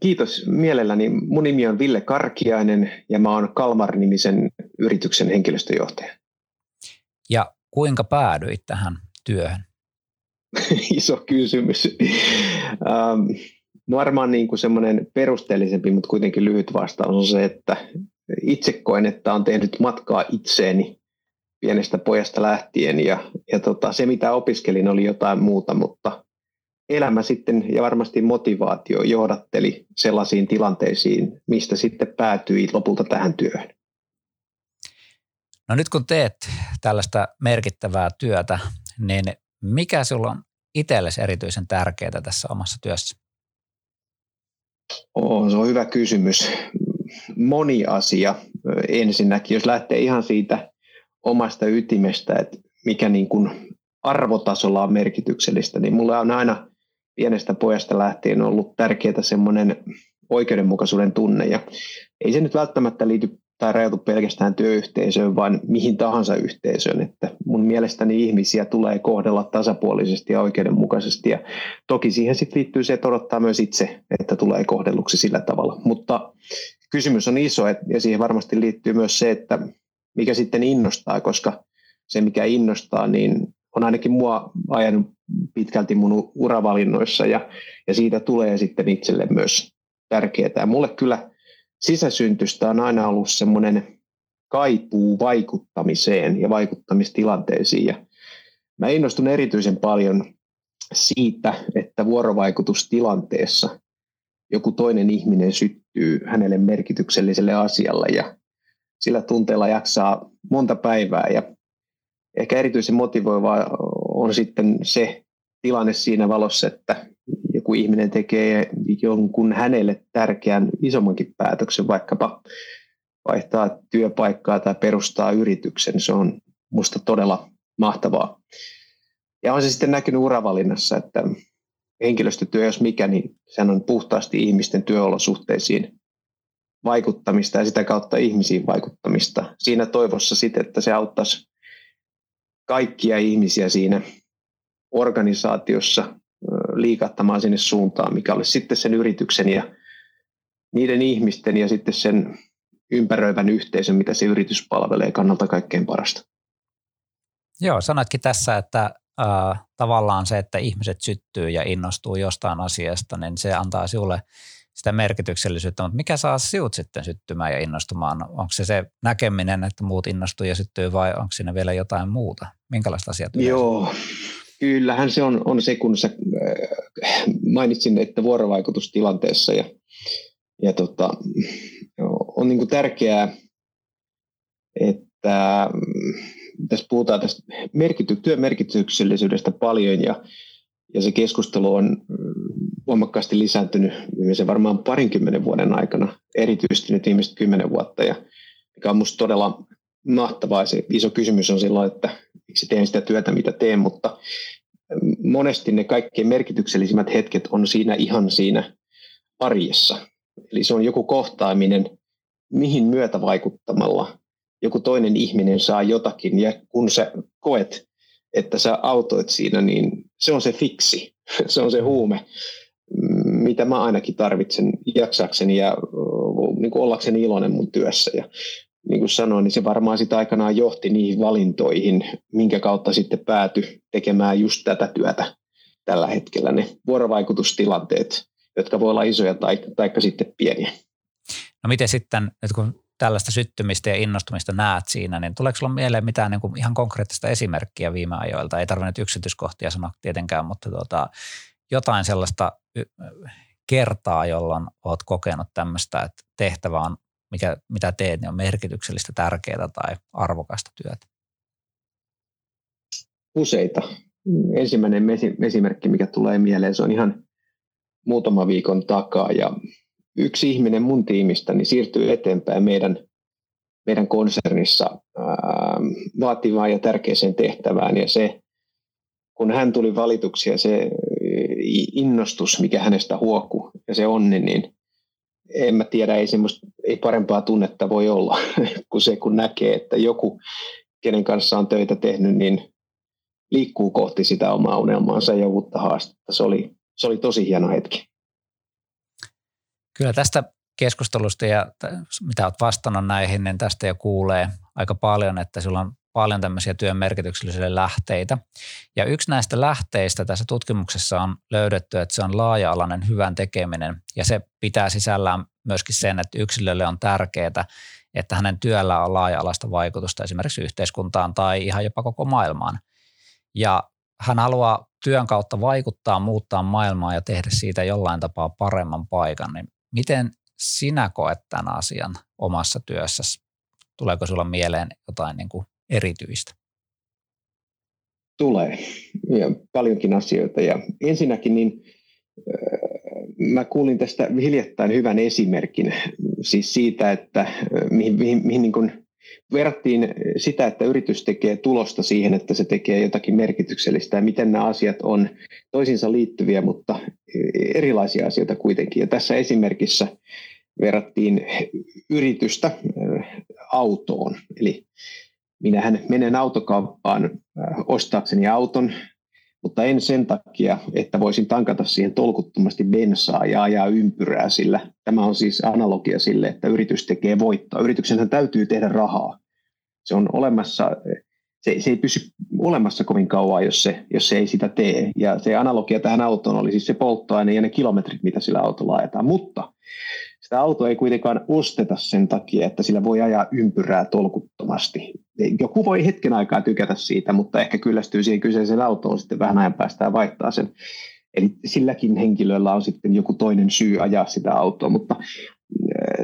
Kiitos mielelläni. Mun nimi on Ville Karkiainen ja mä oon Kalmar-nimisen yrityksen henkilöstöjohtaja. Ja kuinka päädyit tähän työhön? Iso kysymys. ähm, varmaan niin kuin semmoinen perusteellisempi, mutta kuitenkin lyhyt vastaus on se, että itse koen, että on tehnyt matkaa itseeni pienestä pojasta lähtien ja, ja tota, se mitä opiskelin oli jotain muuta, mutta elämä sitten ja varmasti motivaatio johdatteli sellaisiin tilanteisiin, mistä sitten päätyi lopulta tähän työhön. No nyt kun teet tällaista merkittävää työtä, niin mikä sinulla on itsellesi erityisen tärkeää tässä omassa työssä? Oh, se on hyvä kysymys. Moni asia ensinnäkin, jos lähtee ihan siitä omasta ytimestä, että mikä niin kuin arvotasolla on merkityksellistä, niin mulle on aina pienestä pojasta lähtien ollut tärkeää semmoinen oikeudenmukaisuuden tunne. Ja ei se nyt välttämättä liity tai rajoitu pelkästään työyhteisöön, vaan mihin tahansa yhteisöön. Että mun mielestäni ihmisiä tulee kohdella tasapuolisesti ja oikeudenmukaisesti. Ja toki siihen sitten liittyy se, että odottaa myös itse, että tulee kohdelluksi sillä tavalla. Mutta kysymys on iso ja siihen varmasti liittyy myös se, että mikä sitten innostaa, koska se mikä innostaa, niin on ainakin mua ajanut pitkälti mun uravalinnoissa ja, ja siitä tulee sitten itselle myös tärkeää. Mulle kyllä sisäsyntystä on aina ollut semmoinen kaipuu vaikuttamiseen ja vaikuttamistilanteisiin. Ja mä innostun erityisen paljon siitä, että vuorovaikutustilanteessa joku toinen ihminen syttyy hänelle merkitykselliselle asialle ja sillä tunteella jaksaa monta päivää ja ehkä erityisen motivoivaa on sitten se tilanne siinä valossa, että joku ihminen tekee jonkun hänelle tärkeän isommankin päätöksen, vaikkapa vaihtaa työpaikkaa tai perustaa yrityksen. Se on musta todella mahtavaa. Ja on se sitten näkynyt uravalinnassa, että henkilöstötyö, jos mikä, niin sehän on puhtaasti ihmisten työolosuhteisiin vaikuttamista ja sitä kautta ihmisiin vaikuttamista. Siinä toivossa sitten, että se auttaisi kaikkia ihmisiä siinä organisaatiossa liikattamaan sinne suuntaan, mikä olisi sitten sen yrityksen ja niiden ihmisten ja sitten sen ympäröivän yhteisön, mitä se yritys palvelee kannalta kaikkein parasta. Joo, sanoitkin tässä, että äh, tavallaan se, että ihmiset syttyy ja innostuu jostain asiasta, niin se antaa sinulle sitä merkityksellisyyttä, mutta mikä saa sinut sitten syttymään ja innostumaan? Onko se se näkeminen, että muut innostuu ja syttyy vai onko siinä vielä jotain muuta? Minkälaista asiat Joo, kyllähän se on, on se, kun sä äh, mainitsin, että vuorovaikutustilanteessa ja, ja tota, on niin kuin tärkeää, että mm, tässä puhutaan tästä merkity, työn merkityksellisyydestä paljon ja, ja se keskustelu on voimakkaasti lisääntynyt viimeisen varmaan parinkymmenen vuoden aikana, erityisesti nyt viimeiset kymmenen vuotta, ja mikä on minusta todella mahtavaa. Se iso kysymys on silloin, että miksi teen sitä työtä, mitä teen, mutta monesti ne kaikkein merkityksellisimmät hetket on siinä ihan siinä arjessa. Eli se on joku kohtaaminen, mihin myötä vaikuttamalla joku toinen ihminen saa jotakin, ja kun sä koet, että sä autoit siinä, niin se on se fiksi, se on se huume, mitä mä ainakin tarvitsen jaksakseni ja niin kuin ollakseni iloinen mun työssä. Ja niin kuin sanoin, niin se varmaan sitä aikanaan johti niihin valintoihin, minkä kautta sitten päätyi tekemään just tätä työtä tällä hetkellä. Ne vuorovaikutustilanteet, jotka voi olla isoja tai, tai sitten pieniä. No miten sitten, nyt kun tällaista syttymistä ja innostumista näet siinä, niin tuleeko sinulla mieleen mitään niin kuin ihan konkreettista esimerkkiä viime ajoilta? Ei tarvitse yksityiskohtia sanoa tietenkään, mutta tuota, jotain sellaista kertaa, jolloin olet kokenut tämmöistä, että tehtävä on, mikä, mitä teet, niin on merkityksellistä, tärkeää tai arvokasta työtä? Useita. Ensimmäinen esimerkki, mikä tulee mieleen, se on ihan muutama viikon takaa ja yksi ihminen mun tiimistä niin siirtyy eteenpäin meidän, meidän konsernissa ää, vaativaan ja tärkeäseen tehtävään ja se, kun hän tuli valituksi ja se innostus, mikä hänestä huokku ja se onni, niin en mä tiedä, ei, semmoista, ei parempaa tunnetta voi olla kuin se, kun näkee, että joku, kenen kanssa on töitä tehnyt, niin liikkuu kohti sitä omaa unelmaansa ja uutta haastetta. Se oli, se oli tosi hieno hetki. Kyllä tästä keskustelusta ja mitä olet vastannut näihin, niin tästä jo kuulee aika paljon, että sulla on paljon tämmöisiä työn merkityksellisiä lähteitä. Ja yksi näistä lähteistä tässä tutkimuksessa on löydetty, että se on laaja-alainen hyvän tekeminen ja se pitää sisällään myöskin sen, että yksilölle on tärkeää, että hänen työllä on laaja-alaista vaikutusta esimerkiksi yhteiskuntaan tai ihan jopa koko maailmaan. Ja hän haluaa työn kautta vaikuttaa, muuttaa maailmaa ja tehdä siitä jollain tapaa paremman paikan. Niin miten sinä koet tämän asian omassa työssäsi? Tuleeko sinulla mieleen jotain niin kuin erityistä? Tulee ja paljonkin asioita. Ja ensinnäkin niin äh, mä kuulin tästä hiljattain hyvän esimerkin siis siitä, että äh, mihin, mihin, mihin niin kuin verrattiin sitä, että yritys tekee tulosta siihen, että se tekee jotakin merkityksellistä ja miten nämä asiat on toisiinsa liittyviä, mutta erilaisia asioita kuitenkin. Ja tässä esimerkissä verrattiin yritystä äh, autoon. Eli minähän menen autokauppaan äh, ostaakseni auton, mutta en sen takia, että voisin tankata siihen tolkuttomasti bensaa ja ajaa ympyrää, sillä tämä on siis analogia sille, että yritys tekee voittoa. Yrityksenhän täytyy tehdä rahaa. Se on olemassa, se, se ei pysy olemassa kovin kauan, jos se, jos se ei sitä tee. Ja se analogia tähän autoon oli siis se polttoaine ja ne kilometrit, mitä sillä autolla ajetaan. Mutta sitä autoa ei kuitenkaan osteta sen takia, että sillä voi ajaa ympyrää tolkuttomasti. Joku voi hetken aikaa tykätä siitä, mutta ehkä kyllästyy siihen kyseiseen autoon sitten vähän ajan päästä ja vaihtaa sen. Eli silläkin henkilöllä on sitten joku toinen syy ajaa sitä autoa, mutta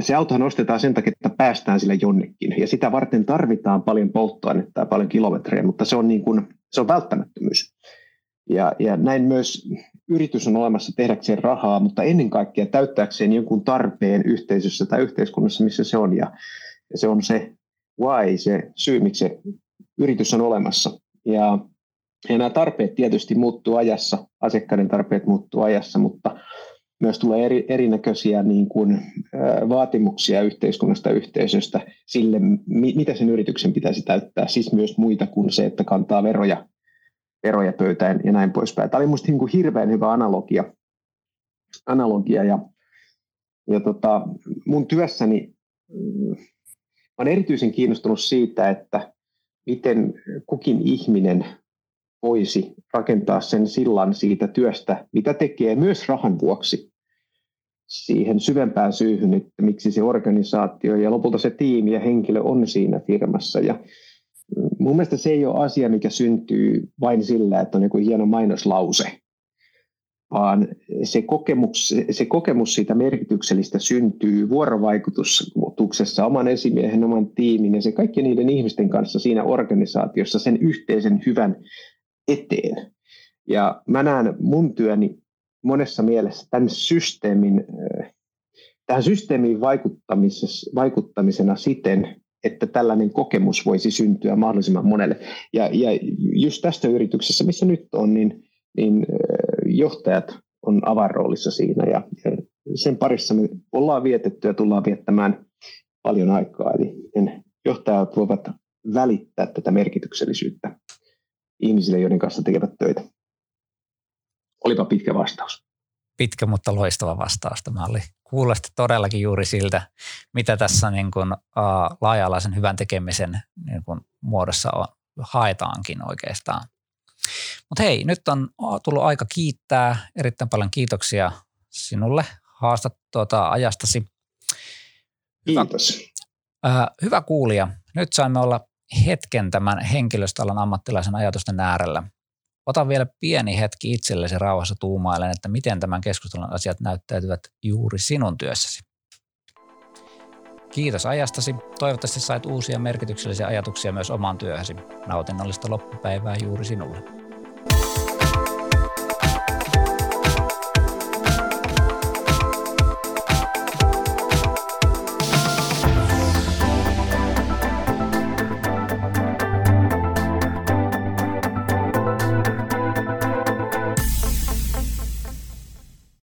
se autohan ostetaan sen takia, että päästään sille jonnekin. Ja sitä varten tarvitaan paljon polttoainetta ja paljon kilometrejä, mutta se on, niin kuin, se on välttämättömyys. Ja, ja näin myös yritys on olemassa tehdäkseen rahaa, mutta ennen kaikkea täyttääkseen jonkun tarpeen yhteisössä tai yhteiskunnassa, missä se on. Ja, ja se on se why, se syy, miksi se yritys on olemassa. Ja, ja nämä tarpeet tietysti muuttuu ajassa, asiakkaiden tarpeet muuttuu ajassa, mutta myös tulee eri, erinäköisiä niin kuin, vaatimuksia yhteiskunnasta yhteisöstä sille, mi, mitä sen yrityksen pitäisi täyttää, siis myös muita kuin se, että kantaa veroja veroja pöytään ja näin poispäin. Tämä oli minusta niin hirveän hyvä analogia, analogia ja, ja tota, mun työssäni mm, olen erityisen kiinnostunut siitä, että miten kukin ihminen voisi rakentaa sen sillan siitä työstä, mitä tekee myös rahan vuoksi siihen syvempään syyhyn, että miksi se organisaatio ja lopulta se tiimi ja henkilö on siinä firmassa. Ja mun mielestä se ei ole asia, mikä syntyy vain sillä, että on joku hieno mainoslause, vaan se kokemus, se kokemus siitä merkityksellistä syntyy vuorovaikutuksessa oman esimiehen, oman tiimin ja se kaikkien niiden ihmisten kanssa siinä organisaatiossa sen yhteisen hyvän eteen. Ja mä näen mun työni monessa mielessä tämän systeemin, tähän systeemiin vaikuttamisena siten, että tällainen kokemus voisi syntyä mahdollisimman monelle. Ja, ja just tästä yrityksessä, missä nyt on, niin, niin johtajat on avainroolissa siinä ja, ja sen parissa me ollaan vietetty ja tullaan viettämään paljon aikaa. Eli johtajat voivat välittää tätä merkityksellisyyttä ihmisille, joiden kanssa tekevät töitä. Olipa pitkä vastaus pitkä, mutta loistava vastaus tämä oli. Kuulosti todellakin juuri siltä, mitä tässä niin kuin, uh, laaja-alaisen hyvän tekemisen niin kuin, muodossa on, haetaankin oikeastaan. Mutta hei, nyt on tullut aika kiittää. Erittäin paljon kiitoksia sinulle haastat tuota ajastasi. Kiitos. Hyvä, uh, hyvä kuulija. Nyt saimme olla hetken tämän henkilöstöalan ammattilaisen ajatusten äärellä. Ota vielä pieni hetki itsellesi rauhassa tuumailen, että miten tämän keskustelun asiat näyttäytyvät juuri sinun työssäsi. Kiitos ajastasi. Toivottavasti sait uusia merkityksellisiä ajatuksia myös omaan työhösi. Nautinnollista loppupäivää juuri sinulle.